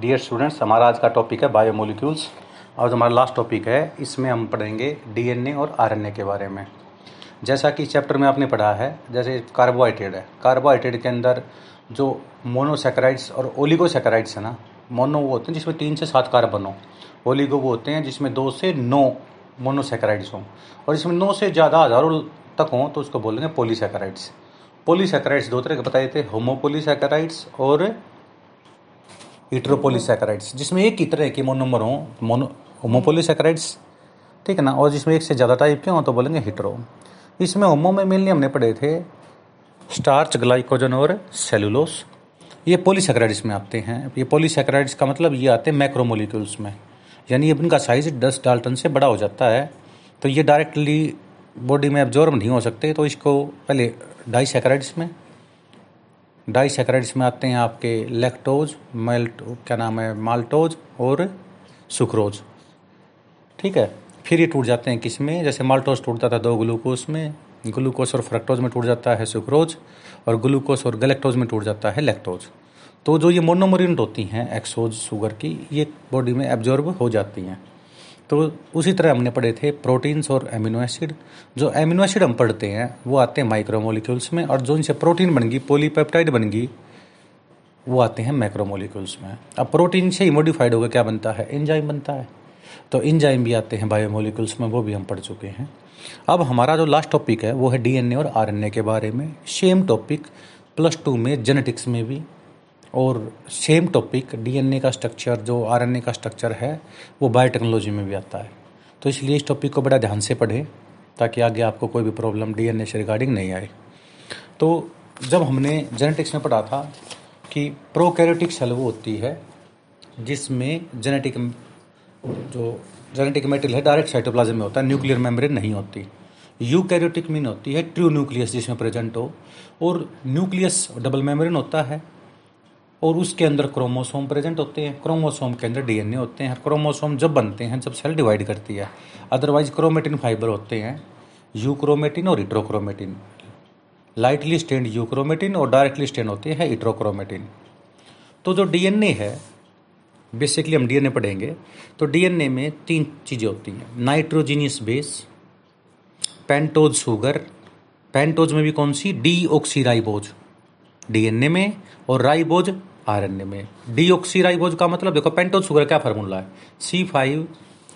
Dear students हमारा आज का टॉपिक है बायोमोलिक्यूल्स और हमारा लास्ट टॉपिक है, इसमें हम पढ़ेंगे डीएनए और आरएनए के बारे में। जैसा कि चैप्टर में आपने पढ़ा है, जैसे कार्बोहाइड्रेट है कार्बोहाइड्रेट के अंदर जो मोनोसेक्राइड्स और ओलिगोसेक्राइड्स है ना मोनो वो होते हैं जिसमें तीन से सात कार्बन हो। ओलिगो वो होते हैं जिसमें दो से नौ मोनोसेक्राइड्स हों। और इसमें नौ से ज़्यादा हज़ारों तक हों तो उसको बोलेंगे पोलीसेक्राइड्स पोलीसेक्राइड्स दो तरह के बताए थे होमोपोलीसेक्राइड्स और हिट्रोपोलीसेक्राइड्स जिसमें एक ही तरह के मोनोमर हों मोनो होमोपोलीसेक्राइड्स ठीक है ना? और जिसमें एक से ज़्यादा टाइप के हों तो बोलेंगे हिट्रो इसमें होमो में मेनली हमने पढ़े थे स्टार्च ग्लाइकोजन और सेलुलोस ये पोलीसेक्राइड्स में आते हैं। ये पोलीसेक्राइड्स का मतलब ये आते हैं मैक्रोमोलिक्यूल्स में। यानी इनका साइज़ दस डाल्टन से बड़ा हो जाता है। तो ये डायरेक्टली बॉडी में एब्जॉर्ब नहीं हो सकते तो इसको पहले डाइसेक्राइड्स में डाइसेक्राइड्स में आते हैं आपके लैक्टोज, मेल्ट, क्या नाम है, माल्टोज और सुक्रोज। ठीक है, फिर ये टूट जाते हैं किसमें जैसे माल्टोज टूटता था दो ग्लूकोज में, ग्लूकोज और फ्रक्टोज में टूट जाता है सुक्रोज और ग्लूकोज और गलेक्टोज में टूट जाता है लैक्टोज। तो जो ये मोनोमोरियंट होती हैं, एक्सोज, शुगर की, ये बॉडी में एब्जॉर्ब हो जाती हैं। तो उसी तरह हमने पढ़े थे प्रोटीन्स और एमिनो एसिड। जो एमिनो एसिड हम पढ़ते हैं, वो आते हैं माइक्रोमोलिक्यूल्स में, और जो इनसे प्रोटीन बन गई पोलीपेप्टाइड बन गई वो आते हैं मैक्रोमोलिक्यूल्स में। अब प्रोटीन से ही मॉडिफाइड होकर क्या बनता है? इंजाइम बनता है। तो इंजाइम भी आते हैं बायोमोलिक्यूल्स में, वो भी हम पढ़ चुके हैं। अब हमारा जो लास्ट टॉपिक है, वो है डीएनए और आरएनए के बारे में। सेम टॉपिक, प्लस टू में, जेनेटिक्स में भी। और सेम टॉपिक डीएनए का स्ट्रक्चर जो आरएनए का स्ट्रक्चर है, वो बायोटेक्नोलॉजी में भी आता है। तो इसलिए इस टॉपिक को बड़ा ध्यान से पढ़ें, ताकि आगे आपको कोई भी प्रॉब्लम डीएनए से रिगार्डिंग नहीं आए। तो जब हमने जेनेटिक्स में पढ़ा था कि प्रोकैरियोटिक सेल वो होती है, जिसमें जेनेटिक जो जेनेटिक मेटेरियल है डायरेक्ट साइटोप्लाज्म में होता है न्यूक्लियर मेम्ब्रेन नहीं होती। यू कैरियोटिक मीन होती है ट्रू न्यूक्लियस जिसमें प्रेजेंट हो, और न्यूक्लियस डबल मेम्ब्रेन होता है और उसके अंदर क्रोमोसोम प्रेजेंट होते हैं। क्रोमोसोम के अंदर डीएनए होते हैं। क्रोमोसोम जब बनते हैं, जब सेल डिवाइड करती है। अदरवाइज़ क्रोमेटिन फाइबर होते हैं। यू क्रोमेटिन और heterochromatin lightly stained euchromatin और डायरेक्टली स्टेंड होते हैं इट्रोक्रोमेटिन तो जो डीएनए है बेसिकली हम डीएनए पढ़ेंगे तो डीएनए में तीन चीज़ें होती हैं। Nitrogenous base pentose sugar pentose में भी कौन सी? डी ऑक्सीराइबोज डीएनए में और राइबोज आरएनए में। डी राइबोज का मतलब देखो पेंटोज शुगर क्या फार्मूला है? C five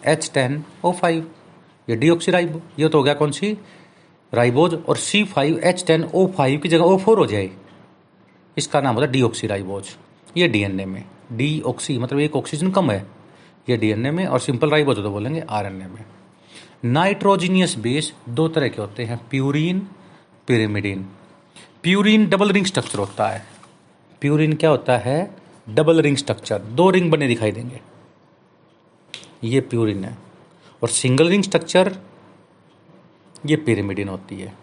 H ten O five ये डी राइबो ये तो हो गया कौन सी? राइबोज और C five H ten O five की जगह ओ फोर हो जाए। इसका नाम होता है डी राइबोज ये डीएनए में। डी ऑक्सी मतलब एक ऑक्सीजन कम है। ये डीएनए में और सिंपल राइबोज तो बोलेंगे आरएनए में। नाइट्रोजीनियस बेस दो तरह के होते हैं, purine, pyrimidine. Purine double ring structure होता है। प्यूरिन क्या होता है? Double ring structure. दो रिंग बने दिखाई देंगे। ये प्यूरिन है। और सिंगल रिंग स्ट्रक्चर, ये पिरिमिडिन होती है।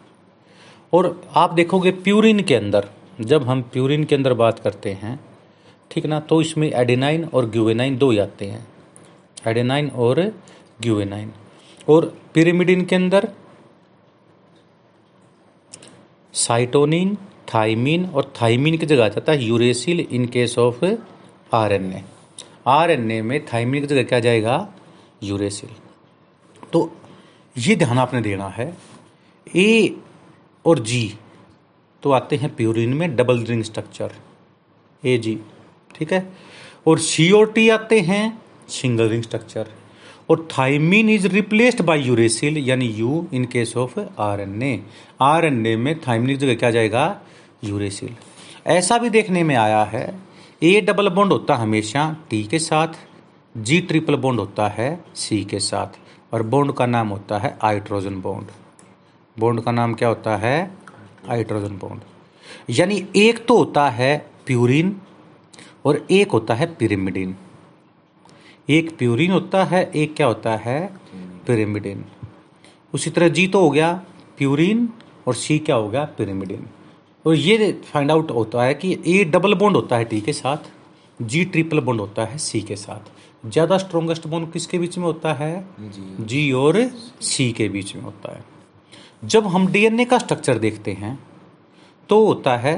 और आप देखोगे प्यूरिन के अंदर, जब हम प्यूरिन के अंदर बात करते हैं, ठीक ना तो इसमें एडेनाइन और ग्यूवेनाइन दो ही आते हैं। एडेनाइन और ग्यूवेनाइन। और पिरिमिडिन के अंदर साइटोनिन, थाइमिन और थाइमिन की जगह आ जाता है uracil in case of RNA. RNA में थाइमिन की जगह क्या जाएगा? यूरेसिल। तो ये ध्यान आपने देना है। ए और जी तो आते हैं प्यूरिन में, double ring structure. A G, ठीक है? और सी और टी आते हैं, सिंगल रिंग स्ट्रक्चर। और thymine is replaced by uracil यानी U in case of RNA RNA में थाइमिन की जगह क्या जाएगा? यूरेसिल ऐसा भी देखने में आया है ए डबल बॉन्ड होता है हमेशा टी के साथ जी ट्रिपल बॉन्ड होता है सी के साथ, और बॉन्ड का नाम होता है हाइड्रोजन बॉन्ड बॉन्ड का नाम क्या होता है? हाइड्रोजन बॉन्ड यानी एक तो होता है प्यूरिन और एक होता है पिरिमिडिन एक प्यूरिन होता है एक क्या होता है? पिरिमिडिन उसी तरह जी तो हो गया प्यूरिन और सी क्या हो गया पिरिमिडिन और ये फाइंड आउट होता है कि ए डबल बॉन्ड होता है टी के साथ जी ट्रिपल बॉन्ड होता है सी के साथ. ज़्यादा स्ट्रोंगेस्ट बॉन्ड किसके बीच में होता है? जी, जी और सी के बीच में होता है. जब हम डीएनए का स्ट्रक्चर देखते हैं तो होता है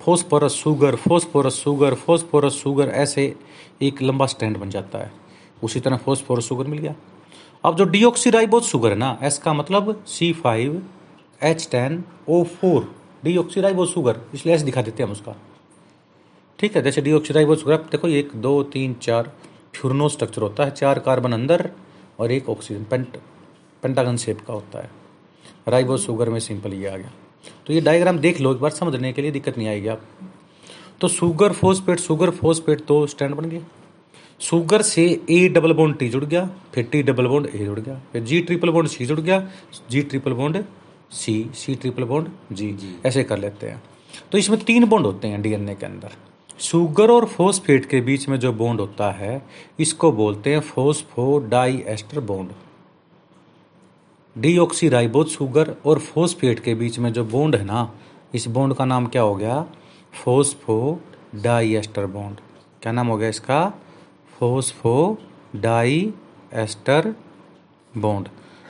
phosphorus sugar phosphorus sugar phosphorus sugar, ऐसे एक लंबा स्टैंड बन जाता है। उसी तरह फोस्फोरस शुगर मिल गया। अब जो डीऑक्सीराइबोज शुगर है ना एस का मतलब C five H ten O four deoxyribose sugar, इसलिए एस दिखा देते हैं हम उसका। ठीक है, जैसे डीऑक्सीराइबोज शुगर, देखो एक, दो, तीन, चार, फ्यूरनो स्ट्रक्चर होता है, चार कार्बन अंदर और एक ऑक्सीजन पेंट पेंटागन शेप का होता है। राइबोज शुगर में सिंपल ये आ गया। तो ये डायग्राम देख लो एक बार समझने के लिए दिक्कत नहीं आएगी आप। तो शुगर फोस्पेट शुगर फोस्पेट तो स्टैंड बन गए शुगर से ए डबल बॉन्ड टी जुड़ गया फिर टी डबल बॉन्ड ए जुड़ गया फिर जी ट्रिपल बॉन्ड सी जुड़ गया G triple bond C C triple bond G G. ऐसे कर लेते हैं। तो इसमें तीन बॉन्ड होते हैं डीएनए के अंदर। शुगर और फोस्फेट के बीच में जो बॉन्ड होता है इसको बोलते हैं phosphodiester bond deoxyribose sugar और फोस्फेट के बीच में जो बॉन्ड है ना इस बॉन्ड का नाम क्या हो गया? फोस्फो डाई एस्टर बॉन्ड क्या नाम हो गया इसका? फोस्फो डाई एस्टर बॉन्ड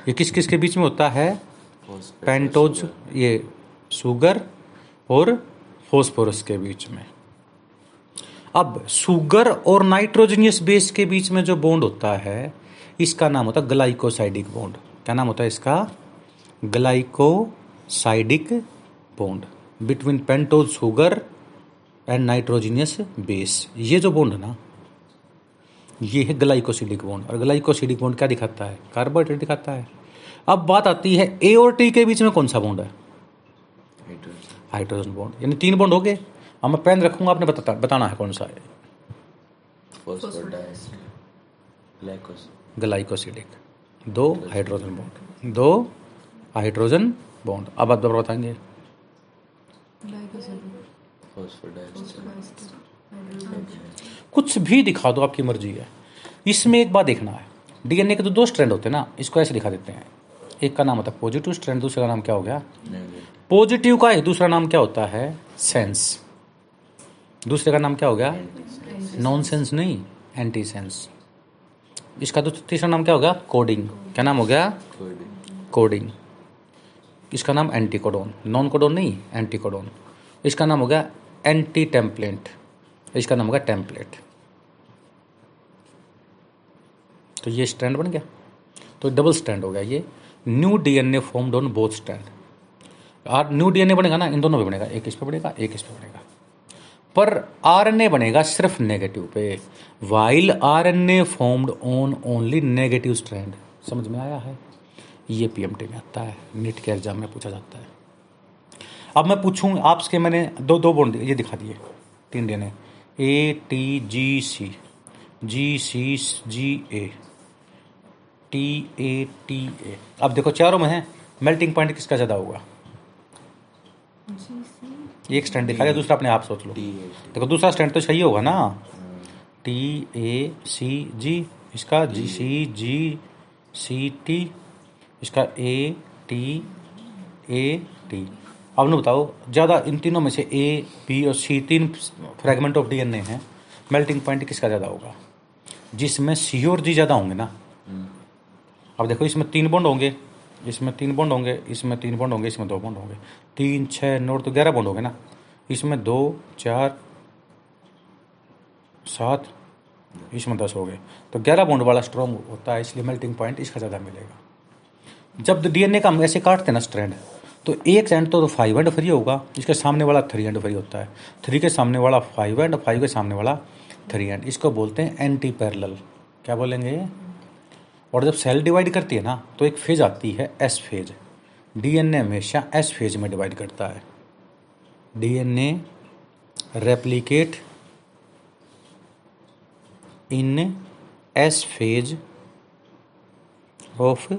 ये किस किस के बीच में होता है? पेंटोज ये शुगर और फोस्फोरस के बीच में. अब शुगर और नाइट्रोजनियस बेस के बीच में जो बॉन्ड होता है इसका नाम होता है ग्लाइकोसाइडिक बॉन्ड क्या नाम होता है इसका? Glycosidic bond between pentose sugar and nitrogenous base ये जो बॉन्ड है ना ये है ग्लाइकोसिडिक बॉन्ड और ग्लाइकोसिडिक बॉन्ड क्या दिखाता है? कार्बोहाइड्रेट दिखाता है। अब बात आती है ए और टी के बीच में कौन सा बॉन्ड है? हाइड्रोजन बॉन्ड यानी तीन बॉन्ड हो गए। अब मैं पेन रखूँगा आपने बता, बताना है कौन सा है। ग्लाइकोसिडिक दो हाइड्रोजन बॉन्ड दो हाइड्रोजन बॉन्ड अब आप दोबारा बताएँगे। कुछ भी दिखा दो आपकी मर्ज़ी है। इसमें एक बात देखना है। डीएनए के तो दो स्ट्रैंड होते हैं ना इसको ऐसे दिखा देते हैं। एक का नाम होता है पॉजिटिव स्ट्रैंड दूसरे का नाम क्या हो गया? पॉजिटिव का एक दूसरा नाम क्या होता है? सेंस दूसरे का नाम क्या हो गया? नॉन सेंस नहीं एंटी सेंस इसका तो तीसरा नाम क्या होगा कोडिंग क्या नाम हो गया? कोडिंग इसका नाम एंटी कोडोन नॉन कोडोन नहीं एंटी कोडोन इसका नाम हो गया एंटी टेम्पलेट इसका नाम होगा टेम्पलेट तो ये स्टैंड बन गया। तो डबल स्टैंड हो गया ये। New DNA formed on both strand और न्यू डीएनए बनेगा ना इन दोनों पे बनेगा। एक इस पे बनेगा एक इस पे बनेगा। पर आरएनए बनेगा सिर्फ़ नेगेटिव पे while RNA formed on only negative strand समझ में आया है? ये पीएमटी में आता है नीट के एग्ज़ाम में पूछा जाता है। अब मैं पूछूँ आपके मैंने दो दो बॉन्ड ये दिखा दिए, तीन DNA A T G C G C G A T A T A अब देखो, चारों में है। मेल्टिंग पॉइंट किसका ज़्यादा होगा? एक स्टैंड दिखा दिया दूसरा अपने आप सोच लो। देखो दूसरा स्टैंड तो सही होगा ना? टी ए सी जी इसका जी सी जी सी टी इसका ए टी ए टी। अब ना बताओ ज़्यादा इन तीनों में से ए बी और सी तीन फ्रेगमेंट ऑफ़ डीएनए हैं मेल्टिंग पॉइंट किसका ज़्यादा होगा? जिसमें सी और जी ज़्यादा होंगे ना? अब देखो इसमें तीन बॉन्ड होंगे। इसमें तीन बॉन्ड होंगे, इसमें तीन बॉन्ड होंगे, इसमें दो बॉन्ड होंगे। तीन छः नौ तो ग्यारह बॉन्ड होंगे ना। इसमें दो, चार, सात, इसमें दस हो गए तो ग्यारह बॉन्ड वाला स्ट्रॉन्ग होता है, इसलिए मेल्टिंग पॉइंट इसका ज़्यादा मिलेगा। जब डीएनए का हम ऐसे काटते हैं ना स्ट्रैंड तो एक एंड तो फाइव एंड फ्री होगा इसके सामने वाला थ्री एंड फ्री होता है। थ्री के सामने वाला फाइव एंड फाइव के सामने वाला थ्री एंड इसको बोलते हैं एंटी पैरेलल क्या बोलेंगे और जब सेल डिवाइड करती है ना तो एक फ़ेज़ आती है एस फ़ेज़। डीएनए हमेशा एस फ़ेज़ में डिवाइड करता है। DNA replicate in S phase of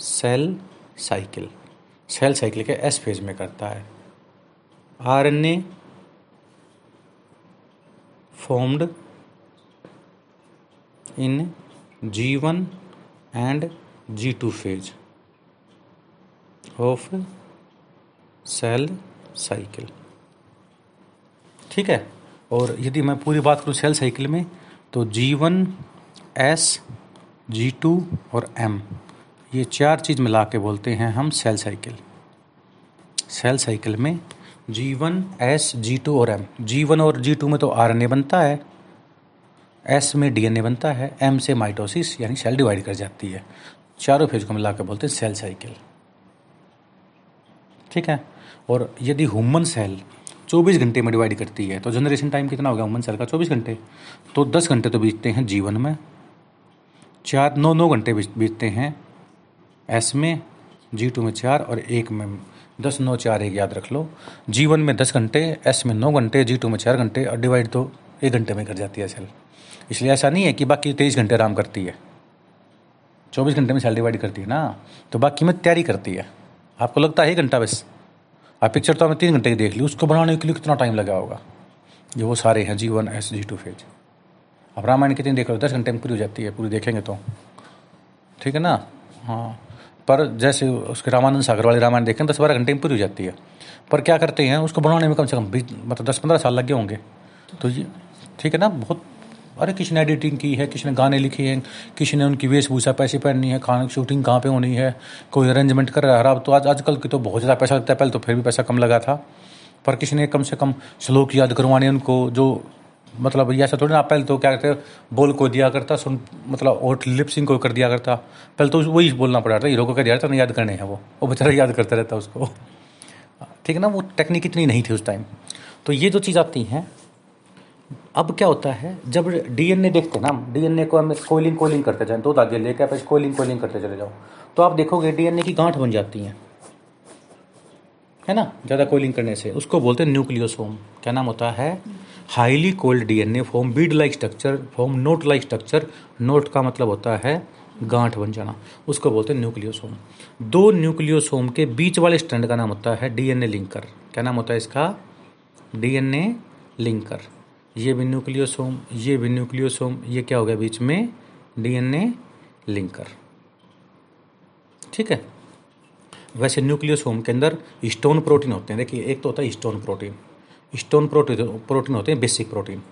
cell cycle cell cycle के एस फ़ेज़ में करता है। RNA formed in G one and G two phase of cell cycle. ठीक है? और यदि मैं पूरी बात करूँ सेल साइकिल में तो G one, S, G two और एम, ये चार चीज़ मिला के बोलते हैं हम सेल साइकिल। सेल साइकिल में G one, S, G two और एम। जी वन और जी टू में तो आर एन ए बनता है एस में डीएनए बनता है एम से माइटोसिस यानी सेल डिवाइड कर जाती है। चारों फ़ेज़ को मिलाकर बोलते हैं सेल साइकिल ठीक है? और यदि ह्यूमन सेल 24 घंटे में डिवाइड करती है तो जनरेशन टाइम कितना हो गया ह्यूमन सेल का? 24 घंटे। तो 10 घंटे तो बीतते हैं जीवन में। चार, नौ नौ घंटे बीतते हैं एस में जी टू में चार और एक में दस, नौ, चार, एक याद रख लो। जीवन में दस घंटे एस में नौ घंटे जी टू में चार घंटे और डिवाइड तो एक घंटे में कर जाती है सेल इसलिए ऐसा नहीं है कि बाकी तेईस घंटे आराम करती है। चौबीस घंटे में सेल डिवाइड करती है ना तो बाकी में तैयारी करती है। आपको लगता है एक घंटा बस? आप पिक्चर तो हमें तीन घंटे की देख ली, उसको बनाने के लिए कितना टाइम लगा होगा? जो वो सारे हैं G one S G two phase अब रामायण कितनी देख लो, दस घंटे में पूरी हो जाती है, पूरी देखेंगे तो। ठीक है ना? हाँ। पर जैसे उसके रामानंद सागर वाले रामायण देखें, दस बारह घंटे में पूरी हो जाती है। पर क्या करते हैं, उसको बनाने में कम से कम बीस मतलब दस पंद्रह साल लग होंगे। तो ये, ठीक है ना? बहुत अरे किसी ने एडिटिंग की है? किसी ने गाने लिखे हैं? किसी ने उनकी वेशभूषा पैसे पहननी है? खाने शूटिंग कहाँ पे होनी है? कोई अरेंजमेंट कर रहा है? अब तो आज, आजकल की तो बहुत ज़्यादा पैसा लगता है। पहले तो फिर भी पैसा कम लगा था। पर किसी ने कम से कम श्लोक याद करवाने उनको? जो मतलब ऐसा थोड़ी ना पहले तो क्या कहते बोल को दिया करता, सुन मतलब और लिपसिंग को कर दिया करता। पहले तो वही बोलना पड़ा था, हीरो को कह दिया था याद करने हैं वो। वो बेचारा याद करता रहता उसको। ठीक है ना, वो टेक्निक इतनी नहीं थी उस टाइम तो ये जो चीज़ आती हैं अब क्या होता है, जब डीएनए देखते हैं ना, डीएनए को हम कोलिंग कोलिंग करते जाए, दो धागे लेके आप कोलिंग कोलिंग करते चले जाओ तो आप देखोगे डीएनए की गांठ बन जाती हैं। है ना? ज़्यादा कोलिंग करने से। उसको बोलते हैं न्यूक्लियोसोम। क्या नाम होता है? Highly coiled DNA form, bead like structure, form knot like structure. Knot का मतलब होता है गांठ बन जाना। उसको बोलते हैं न्यूक्लियोसोम। दो न्यूक्लियोसोम के बीच वाले स्टैंड का नाम होता है डीएनए लिंकर। क्या नाम होता है इसका? DNA linker. ये भी न्यूक्लियोसोम, ये भी न्यूक्लियोसोम, ये क्या हो गया बीच में? DNA linker. ठीक है? वैसे न्यूक्लियोसोम के अंदर स्टोन प्रोटीन होते हैं। देखिए, एक तो होता है stone protein. Stone protein protein होते हैं, बेसिक प्रोटीन।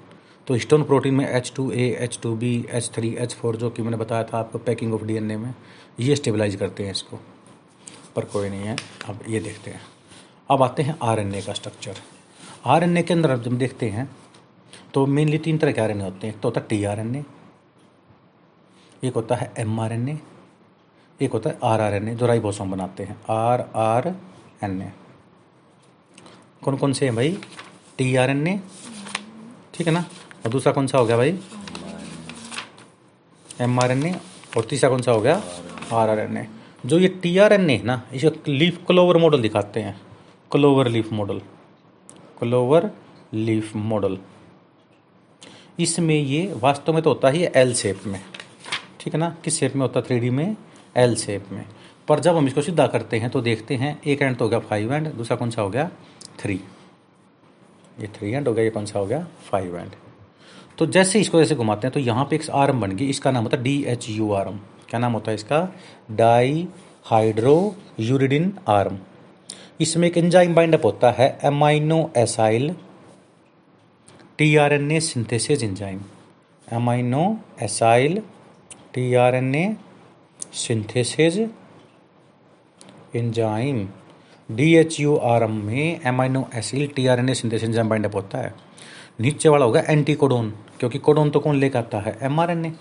तो स्टोन प्रोटीन में H two A H two B H three H four जो कि मैंने बताया था आपको पैकिंग ऑफ़ डीएनए में, ये स्टेबलाइज करते हैं इसको। पर कोई नहीं है, अब ये देखते हैं। अब आते हैं आरएनए का स्ट्रक्चर। आरएनए के अंदर अब जब देखते हैं तो मेनली तीन तरह के आर होते हैं। एक तो होता है टी आर एन ए एक होता है एम आर एन ए एक होता है आर आर एन ए जो राइबोसोम बनाते हैं। आर आर एन ए कौन कौन से हैं भाई? टी आर एन ए ठीक है ना? और दूसरा कौन सा हो गया भाई? एम आर एन ए और तीसरा कौन सा हो गया? आर आर एन ए जो ये टी आर एन ए है ना, इसे लीफ क्लोवर मॉडल दिखाते हैं। Clover leaf model clover leaf model इसमें ये वास्तव में तो होता ही एल शेप में। ठीक है ना? किस शेप में होता है? थ्री में एल शेप में। पर जब हम इसको सीधा करते हैं तो देखते हैं, एक एंड तो हो गया फाइव एंड दूसरा कौन सा हो गया? थ्री ये थ्री एंड हो गया, ये कौन सा हो गया? फाइव एंड तो जैसे इसको जैसे घुमाते हैं तो यहाँ पे एक आर्म बन गई। इसका नाम होता है डी एच यू आर्म क्या नाम होता है इसका? डाई हाइड्रो यूरिडिन आर्म इसमें एक एंजाइम बाइंडअप होता है amino acyl tRNA synthesis enzyme amino acyl tRNA synthesis enzyme. D H U R M में amino acyl T R N A synthesis enzyme bind up होता है। नीचे वाला होगा एंटी कोडोन क्योंकि कोडोन तो कौन लेकर आता है? M R N A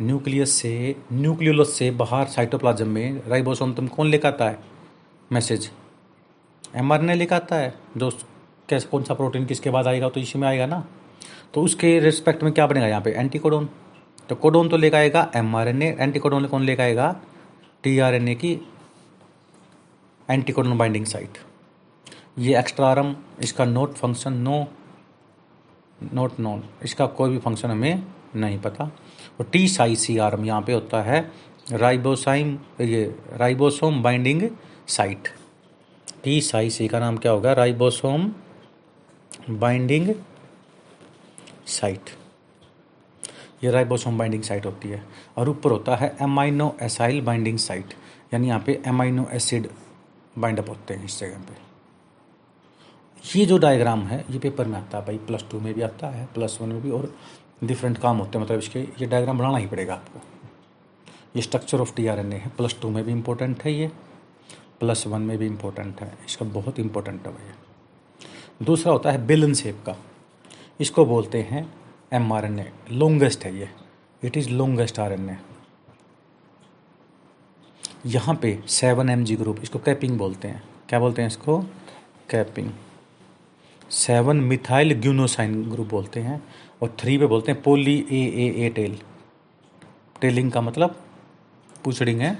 nucleus से, न्यूक्लियोलस से बाहर साइटोप्लाज्म में राइबोसोम तुम कौन लेकर आता है? Message. M R N A लेकर आता है, जो कैसे कौन सा प्रोटीन किसके बाद आएगा तो इसी में आएगा ना। तो उसके रिस्पेक्ट में क्या बनेगा यहाँ पे? एंटीकोडोन तो कोडोन तो लेकर आएगा M R N A anticodon कौन लेकर आएगा? टी आर एन ए की एंटीकोडोन बाइंडिंग साइट ये एक्स्ट्रा आरम इसका not function no not known इसका कोई भी फ़ंक्शन हमें नहीं पता। और टी साई सी आरम यहाँ पे होता है राइबोसाइम ये ribosome binding site T psi C का नाम क्या होगा? Ribosome binding site. ये राइबोसोम बाइंडिंग साइट होती है और ऊपर होता है एमाइनो एसाइल बाइंडिंग साइट यानी यहाँ पे एमाइनो एसिड बाइंड अप होते हैं इस जगह पे। ये जो डायग्राम है, ये पेपर में आता है भाई। प्लस टू में भी आता है प्लस वन में भी और डिफरेंट काम होते हैं। मतलब इसके, ये डायग्राम बनाना ही पड़ेगा आपको। ये structure of T R N A है। प्लस टू में भी इम्पोर्टेंट है ये। प्लस वन में भी इम्पोर्टेंट है। इसका बहुत इम्पोर्टेंट है भैया दूसरा होता है बिलन शेप का। इसको बोलते हैं M R N A longest है ये। It is longest R N A यहाँ पे सेवन एम जी ग्रुप इसको कैपिंग बोलते हैं। क्या बोलते हैं इसको? Capping seven methyl guanosine group बोलते हैं और थ्री पे बोलते हैं पोली ए ए ए टेल टेलिंग का मतलब पूछड़िंग है।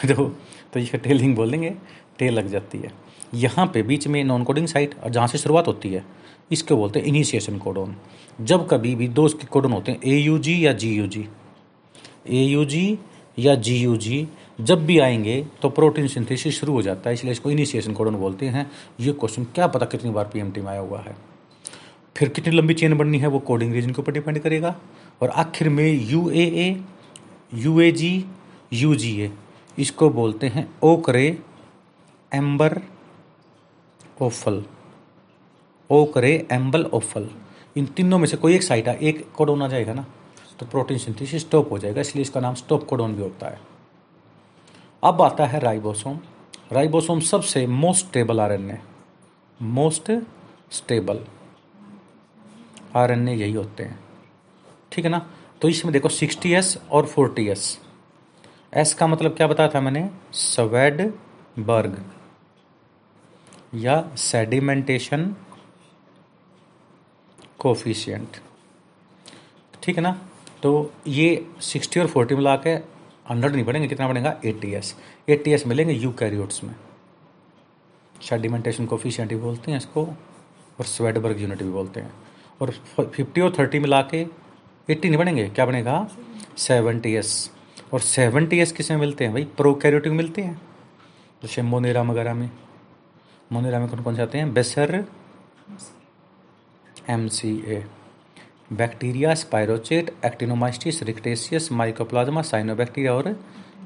तो तो ये टेलिंग बोल देंगे टेल लग जाती है। यहाँ पे बीच में नॉन कोडिंग साइट और जहाँ से शुरुआत होती है, इसको बोलते हैं इनिशिएशन कोडोन जब कभी भी दो उसके कोडोन होते हैं ए यू जी या जी यू जी ए यू जी या जी यू जी जब भी आएँगे तो प्रोटीन सिंथेसिस शुरू हो जाता है, इसलिए इसको इनिशिएशन कोडोन बोलते हैं। ये क्वेश्चन क्या पता कितनी बार पीएमटी में आया हुआ है। फिर कितनी लंबी चेन बननी है, वो कोडिंग रीजन के ऊपर डिपेंड करेगा। और आखिर में U A A U A G U G A इसको बोलते हैं ओकरे एम्बर ओफल। ओकरे एम्बल ओफल। इन तीनों में से कोई एक साइट है एक कोडोन आ जाएगा ना तो प्रोटीन सिंथेसिस स्टॉप हो जाएगा, इसलिए इसका नाम स्टॉप कोडोन भी होता है। अब आता है राइबोसोम। राइबोसोम सबसे most stable RNA. Most stable RNA यही होते हैं। ठीक है ना? तो इसमें देखो सिक्सटी एस और फोर्टी एस। एस का मतलब क्या बताया था मैंने? सवेड बर्ग या सेडिमेंटेशन कोफिशियंट ठीक है ना? तो ये सिक्सटी और फोर्टी मिला के हंड्रेड नहीं पड़ेंगे कितना पड़ेगा एट्टी एस एट्टी एस मिलेंगे यू कैरियोट्स में। सेडिमेंटेशन कोफिशियंट भी बोलते हैं इसको, और स्वेडबर्ग यूनिट भी बोलते हैं। और फिफ्टी और थर्टी मिला के एट्टी नहीं बनेंगे, क्या बनेगा? सेवेंटी एस और सेवेंटी एस किसमें मिलते हैं भाई? प्रो कैरियोटिक मिलते हैं, जैसे मोनेरा वगैरह में। मोनेरा में कौन कौन से आते हैं? बेसर M C A bacteria, spirochete, actinomycetes rickettsias mycoplasma, cyanobacteria और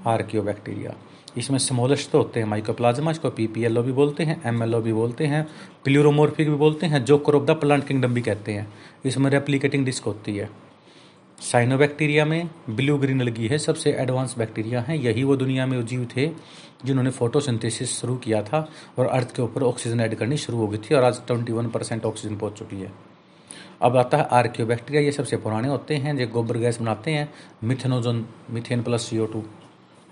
आर्कियोबैक्टीरिया। इसमें स्मॉलेस्ट तो होते हैं माइकोप्लाज्मा, इसको पीपीएलओ भी बोलते हैं एमएलओ भी बोलते हैं, प्लूरोमोर्फिक भी बोलते हैं, जो क्रोप द प्लांट किंगडम भी कहते हैं। इसमें रेप्लिकेटिंग डिस्क होती है। साइनोबैक्टीरिया में ब्लू ग्रीन लगी है सबसे एडवांस बैक्टीरिया हैं। यही वो दुनिया में जीव थे जिन्होंने फोटोसिंथेसिस शुरू किया था और अर्थ के ऊपर ऑक्सीजन ऐड करनी शुरू हो गई थी और आज ट्वेंटी वन परसेंट ऑक्सीजन पहुँच चुकी है। अब आता है आर्क्यो बैक्टीरिया ये सबसे पुराने होते हैं जो गोबर गैस बनाते हैं मिथेनोजन मिथेन प्लस सी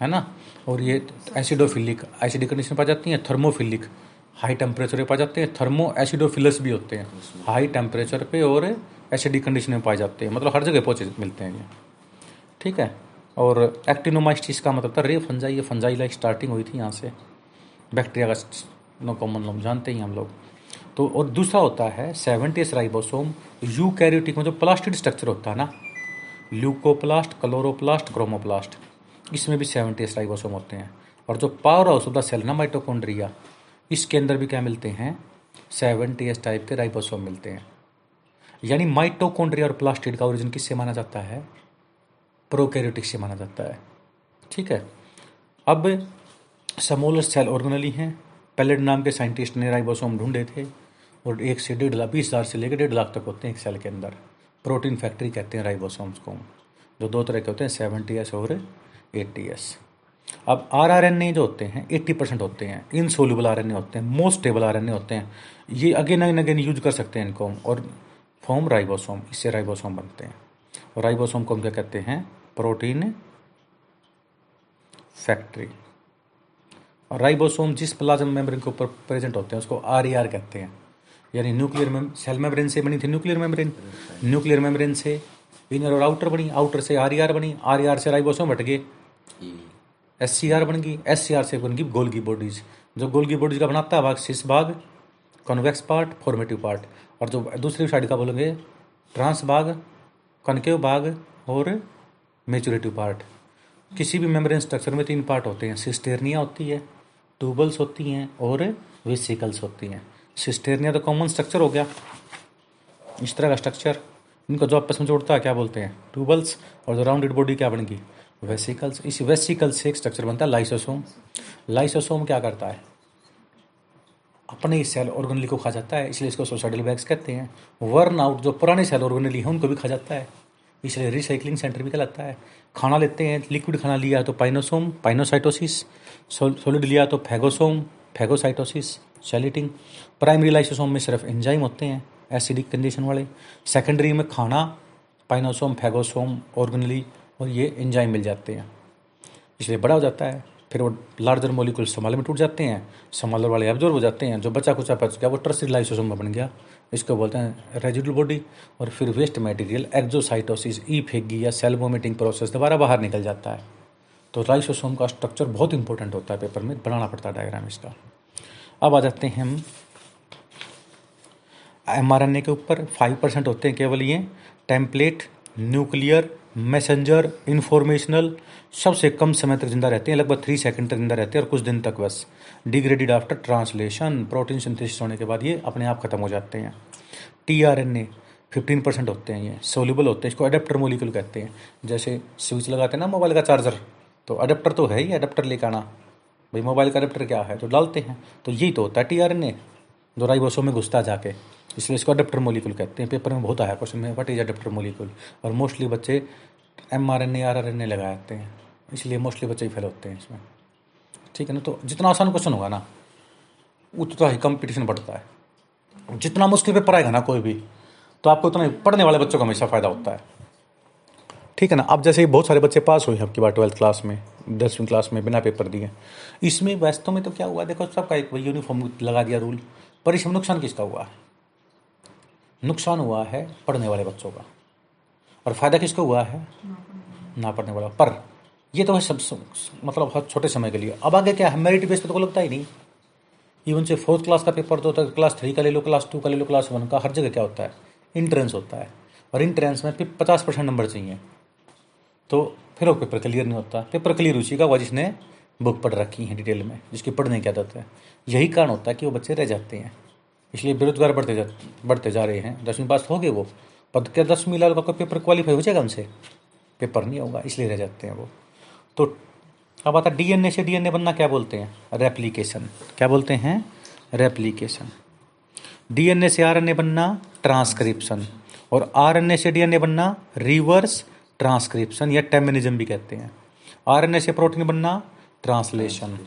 है ना? और ये एसिडोफिलिक एसिडिक कंडीशन पा जाती हैं थर्मोफिलिक हाई टेम्परेचर पे पा जाते हैं, थर्मो एसिडोफिलस भी होते हैं। हाई टेम्परेचर पे और एसिडिक कंडीशन में पाए जाते हैं। मतलब हर जगह पहुँचे मिलते हैं ये। ठीक है? और एक्टिनोमाइस्टिस का मतलब था रे फंजाई। ये फंजाई लाइक स्टार्टिंग हुई थी यहाँ से। बैक्टीरिया का नो कॉमन लोग जानते ही हम लोग। तो और दूसरा होता है सेवेंटीस राइबोसोम यू कैरियोटिक में जो प्लास्टिड स्ट्रक्चर होता है ना, ल्यूकोप्लास्ट, क्लोरोप्लास्ट, क्रोमोप्लास्ट, इसमें भी सेवेंटीस राइबोसोम होते हैं। और जो power house of the cell ना माइटोकॉन्ड्रिया इसके अंदर भी क्या मिलते हैं? सेवन टी एस टाइप के राइबोसोम मिलते हैं। यानी माइटोकॉन्ड्रिया और प्लास्टिड का ओरिजिन किससे माना जाता है? प्रोकैरियोटिक से माना जाता है। ठीक है? अब समोलर सेल ऑर्गेनली हैं। पैलेट नाम के साइंटिस्ट ने राइबोसोम ढूंढे थे और एक से डेढ़ लाख, बीस हज़ार से लेकर डेढ़ लाख तक होते हैं एक सेल के अंदर। प्रोटीन फैक्ट्री कहते हैं राइबोसोम्स को। जो दो तरह के होते हैं सेवन टी एस और एट्टी एस अब आर आर एन ए जो होते हैं एट्टी परसेंट होते हैं इनसोल्यूबल आर एन ए होते हैं most stable R N A होते हैं, ये अगेन अगेन अगेन यूज़ कर सकते हैं इनको, और फॉर्म राइबोसोम इससे राइबोसोम बनते हैं। और राइबोसोम को हम क्या कहते हैं? प्रोटीन फैक्ट्री और राइबोसोम जिस प्लाज्म मेम्ब्रेन के ऊपर प्रेजेंट होते हैं, उसको आर ई आर कहते हैं। यानी न्यूक्लियर में सेल मेम्ब्रेन से बनी थी न्यूक्लियर मेम्ब्रेन न्यूक्लियर मेम्ब्रेन से इनर और आउटर बनी आउटर से आर ई आर बनी आर ई आर से राइबोसोम हट गए। एस सी आर बन गई एस सी आर से बन गई गोल्गी बॉडीज जो गोल्गी बॉडीज का बनाता है, भाग सिस भाग कॉन्वेक्स पार्ट फॉर्मेटिव पार्ट और जो दूसरी साइड का बोलेंगे ट्रांस भाग कनकेव भाग और मेचुरेटिव पार्ट किसी भी मेम्ब्रेन स्ट्रक्चर में तीन पार्ट होते हैं। सिस्टेरनिया होती है ट्यूबल्स होती हैं और वेसिकल्स होती हैं। सिस्टेरनिया तो कॉमन स्ट्रक्चर हो गया। इस तरह का स्ट्रक्चर इनको जो आपस में जोड़ता है, क्या बोलते हैं? ट्यूबल्स और जो राउंडेड बॉडी क्या बनेगी वेसिकल्स, इस वेसिकल से एक स्ट्रक्चर बनता है लाइसोसोम लाइसोसोम क्या करता है? अपने ही सेल ऑर्गेनली को खा जाता है, इसलिए इसको सोसाइडल बैग्स कहते हैं। वर्न आउट जो पुराने सेल ऑर्गेनली हैं, उनको भी खा जाता है। इसलिए रिसाइकलिंग सेंटर भी कहलाता है। खाना लेते हैं लिक्विड खाना लिया तो पाइनोसोम पाइनोसाइटोसिस सॉलिड लिया तो phagosome phagocytosis cell eating primary lysosome में सिर्फ़ एंजाइम होते हैं एसिडिक कंडीशन वाले। सेकेंडरी में खाना पाइनोसोम फैगोसोम ऑर्गनली और ये एंजाइम मिल जाते हैं। इसलिए बड़ा हो जाता है। फिर वो लार्जर मोलिकुल समाल में टूट जाते हैं। समालर वाले एब्जॉर्ब हो जाते हैं। जो बचा कुचा बच गया, वो ट्रस्टिड लाइसोसोम बन गया। इसको बोलते हैं रेजिडल बॉडी और फिर वेस्ट मटेरियल एक्जोसाइटोसिस ई फेगी या सेल वोमिटिंग प्रोसेस दोबारा बाहर निकल जाता है। तो लाइसोसोम का स्ट्रक्चर बहुत इंपॉर्टेंट होता है पेपर में। बनाना पड़ता है डायग्राम इसका। अब आ जाते हैं हम एम के ऊपर। फाइव परसेंट होते हैं केवल ये। टेम्पलेट न्यूक्लियर मैसेंजर इन्फॉर्मेशनल सबसे कम समय तक ज़िंदा रहते हैं, लगभग थ्री सेकंड तक ज़िंदा रहते हैं और कुछ दिन तक बस। Degraded after translation protein synthesis होने के बाद ये अपने आप खत्म हो जाते हैं। T R N A fifteen percent होते हैं ये सोल्यूबल होते हैं, इसको अडेप्टर मोलिकुल कहते हैं। जैसे स्विच लगाते हैं ना मोबाइल का चार्जर तो अडेप्टर तो है ही अडेप्टर लेकर आना। भाई मोबाइल का अडेप्टर क्या है? तो डालते हैं। तो यही तो होता है टी आर एन ए दो राइबोसोम में घुसता जाके। इसलिए इसको अडेप्टर मोलिकुल कहते हैं। पेपर में बहुत आया क्वेश्चन में वट इज़ अडेप्टर मोलिकुल और मोस्टली बच्चे M R N A R R N A लगाते हैं। इसलिए मोस्टली बच्चे ही फेल होते हैं इसमें। ठीक है ना? तो जितना आसान क्वेश्चन होगा ना, उतना ही कंपटीशन बढ़ता है। जितना मुश्किल पेपर आएगा ना कोई भी तो आपको उतना ही पढ़ने वाले बच्चों को हमेशा फ़ायदा होता है। ठीक है ना? अब जैसे ही बहुत सारे बच्चे पास हुए हैं आपकी बार ट्वेल्थ क्लास में, दसवीं क्लास में बिना पेपर दिए। इसमें वास्तव में तो क्या हुआ? देखो, सबका एक यूनिफॉर्म लगा दिया रूल पर इसमें नुकसान किसका हुआ? है नुकसान हुआ है पढ़ने वाले बच्चों का। और फ़ायदा किसको हुआ है? ना पढ़ने वाला। पर ये तो है सब मतलब बहुत छोटे समय के लिए। अब आगे क्या है? मेरिट बेस पे तो लगता ही नहीं। इवन से फोर्थ क्लास का पेपर तो होता है क्लास थ्री का ले लो क्लास टू का ले लो क्लास वन का, हर जगह क्या होता है? इंट्रेंस होता है। और इंट्रेंस में फिर पचास परसेंट नंबर चाहिए। तो फिर वो पेपर क्लियर नहीं होता। पेपर क्लियर उसी का हुआ जिसने बुक पढ़ रखी है डिटेल में, जिसकी पढ़ने की आदत है। यही कारण होता है कि वो बच्चे रह जाते हैं। इसलिए बेरोजगार बढ़ते जा बढ़ते जा रहे हैं। दसवीं पास हो गए वो। पद क्या दसवीं लाल का पेपर क्वालिफाई हो जाएगा उनसे? पेपर नहीं होगा, इसलिए रह जाते हैं वो। तो अब आता डीएनए से डीएनए बनना क्या बोलते हैं? रेप्लीकेशन क्या बोलते हैं? रेप्लीकेशन डीएनए से आरएनए बनना ट्रांसक्रिप्शन और आरएनए से डीएनए बनना रिवर्स ट्रांसक्रिप्शन या टेमिनिज्म भी कहते हैं। आरएनए से प्रोटीन बनना ट्रांसलेशन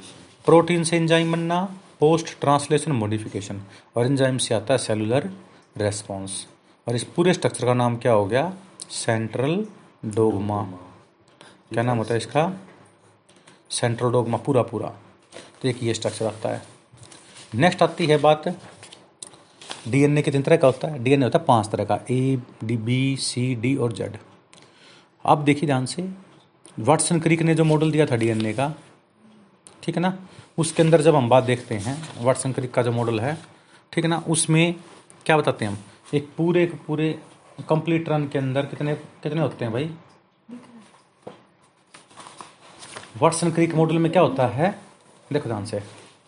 प्रोटीन से एंजाइम बनना पोस्ट ट्रांसलेशन मॉडिफिकेशन और एंजाइम से आता है सेलुलर रेस्पॉन्स और इस पूरे स्ट्रक्चर का नाम क्या हो गया? सेंट्रल डोगमा क्या नाम होता है इसका? सेंट्रल डोगमा पूरा पूरा। तो एक ये स्ट्रक्चर आता है। नेक्स्ट आती है बात डीएनए कितने तरह का होता है। डीएनए होता है पाँच तरह का। A D B C D और जेड अब देखिए ध्यान से। वाटसन क्रिक ने जो मॉडल दिया था डीएनए का, ठीक है ना? उसके अंदर जब हम बात देखते हैं वाटसन क्रिक का जो मॉडल है ठीक है ना उसमें क्या बताते हैं हम? एक पूरे पूरे कंप्लीट रन के अंदर कितने कितने होते हैं भाई? वाटसन क्रिक मॉडल में क्या होता है? देखो ध्यान से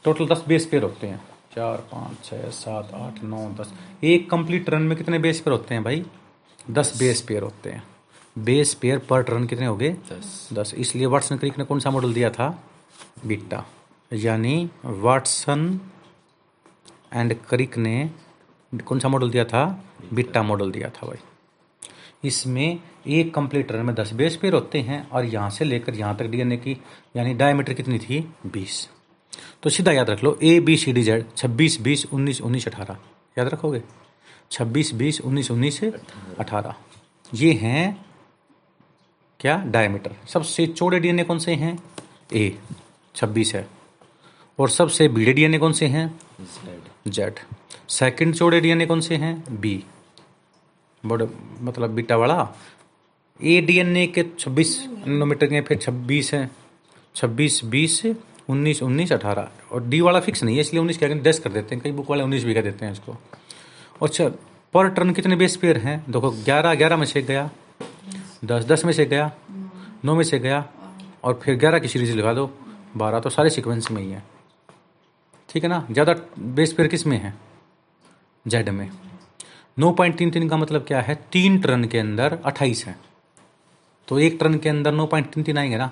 टोटल दस बेस पेयर होते हैं। चार पाँच छः सात आठ नौ दस। एक कंप्लीट रन में कितने बेस पेयर होते हैं भाई? दस बेस पेयर होते हैं। बेस पेयर पर टर्न कितने हो गए? दस। दस। इसलिए वाटसन क्रिक ने कौन सा मॉडल दिया था? बिट्टा यानी वाटसन एंड क्रिक ने कौन सा मॉडल दिया था? बिट्टा मॉडल दिया था भाई। इसमें एक कंप्लीटर में दस बेस पेयर होते हैं और यहाँ से लेकर यहाँ तक डीएनए की, यानी डायमीटर कितनी थी? बीस। तो सीधा याद रख लो A B C D Z छब्बीस, बीस, उन्नीस उन्नीस, अठारह। याद रखोगे? छब्बीस, बीस, उन्नीस उन्नीस, अठारह। ये हैं क्या? डायमीटर सबसे चौड़े डीएनए कौन से हैं? ए छब्बीस है। और सबसे बीड़े डीएनए कौन से हैं? जेड सेकंड चौड़े डीएनए कौन से हैं? बी बड़े मतलब बीटा वाला। ए डीएनए के 26 नैनोमीटर के फिर 26 हैं। 26 20 19 19 18 और डी वाला फिक्स नहीं है इसलिए 19 क्या डेस कर देते हैं। कई बुक वाले 19 भी कह देते हैं इसको। अच्छा पर टर्न कितने बेस पेयर हैं? देखो 11 11 में से गया। 10 10 में से गया। 9 में से गया। और फिर 11 की सीरीज़ लगा दो। 12 तो सारे सीक्वेंस में ही है। ठीक है ना? ज़्यादा बेस पेयर किसमें है? जेड में। नौ पॉइंट तीन तीन का मतलब क्या है? तीन टर्न के अंदर अट्ठाईस है। तो एक टर्न के अंदर नौ पॉइंट तीन तीन आएँगे ना?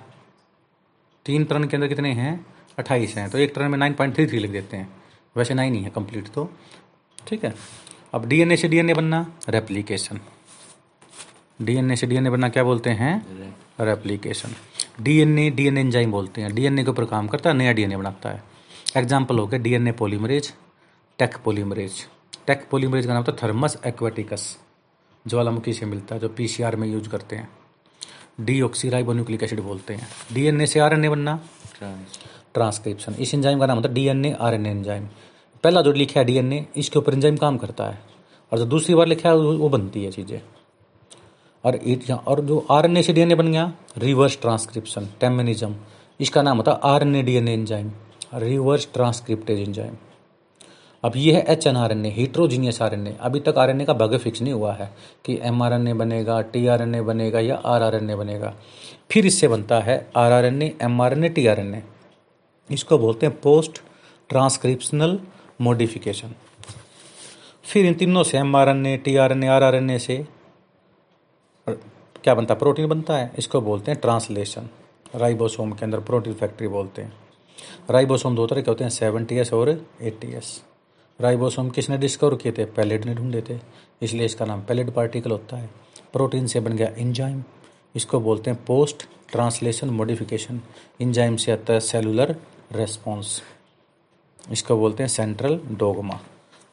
तीन टर्न के अंदर कितने हैं? अट्ठाईस हैं। तो एक टर्न में नाइन पॉइंट थ्री थ्री लिख देते हैं। वैसे नाइन ही है कंप्लीट तो। ठीक है। अब डीएनए से डीएनए बनना रेप्लीकेशन। डीएनए से डीएनए बनना क्या बोलते हैं? रेप्लिकेशन। डीएनए डीएनए एंजाइम बोलते हैं। डीएनए के ऊपर काम करता है नया डीएनए बनाता है। एग्ज़ाम्पल हो गया DNA polymerase Taq polymerase Taq polymerase का नाम है थर्मस एक्वाटिकस ज्वालामुखी से मिलता है, जो पीसीआर में यूज़ करते हैं. डी ऑक्सीराइबोन्यूक्लिक एसिड बोलते हैं. डीएनए से आरएनए बनना? ट्रांसक्रिप्शन इस एंजाइम का नाम होता है डीएनए आरएनए एंजाइम पहला जो लिखा है डीएनए इसके ऊपर एंजाइम काम करता है. और जो दूसरी बार लिखा है, वो बनती है चीज़ें. और और जो एन ए से डीएनए बन गया रिवर्स ट्रांसक्रिप्शन टेमिनिज्म इसका नाम होता है R N A D N enzyme reverse transcriptase enzyme अब ये है H N R N A heterogeneous R N A अभी तक आर एन ए का भाग्य फिक्स नहीं हुआ है कि एम आर एन ए बनेगा टी आर एन ए बनेगा या आर आर एन ए बनेगा। फिर इससे बनता है R R N A M R N A T R N A इसको बोलते हैं पोस्ट ट्रांसक्रिप्शनल मॉडिफिकेशन फिर इन तीनों से M R N A T R N A R R N A से क्या बनता है? प्रोटीन बनता है। इसको बोलते हैं ट्रांसलेशन राइबोसोम के अंदर प्रोटीन फैक्ट्री बोलते हैं। राइबोसोम दो तरह के होते हैं सेवेंटी एस और एट्टी एस। राइबोसोम किसने डिस्कवर किए थे? पैलेट ने ढूंढे थे। इसलिए इसका नाम पैलेट पार्टिकल होता है। प्रोटीन से बन गया इंजाइम इसको बोलते हैं पोस्ट ट्रांसलेशन मॉडिफिकेशन इंजाइम से आता है सेलुलर रेस्पॉन्स इसको बोलते हैं सेंट्रल डोगमा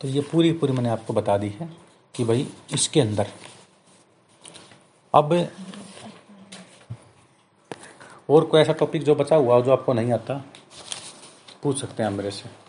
तो ये पूरी पूरी मैंने आपको बता दी है कि भाई इसके अंदर अब और कोई ऐसा टॉपिक जो बचा हुआ जो आपको नहीं आता? पूछ सकते हैं मेरे से।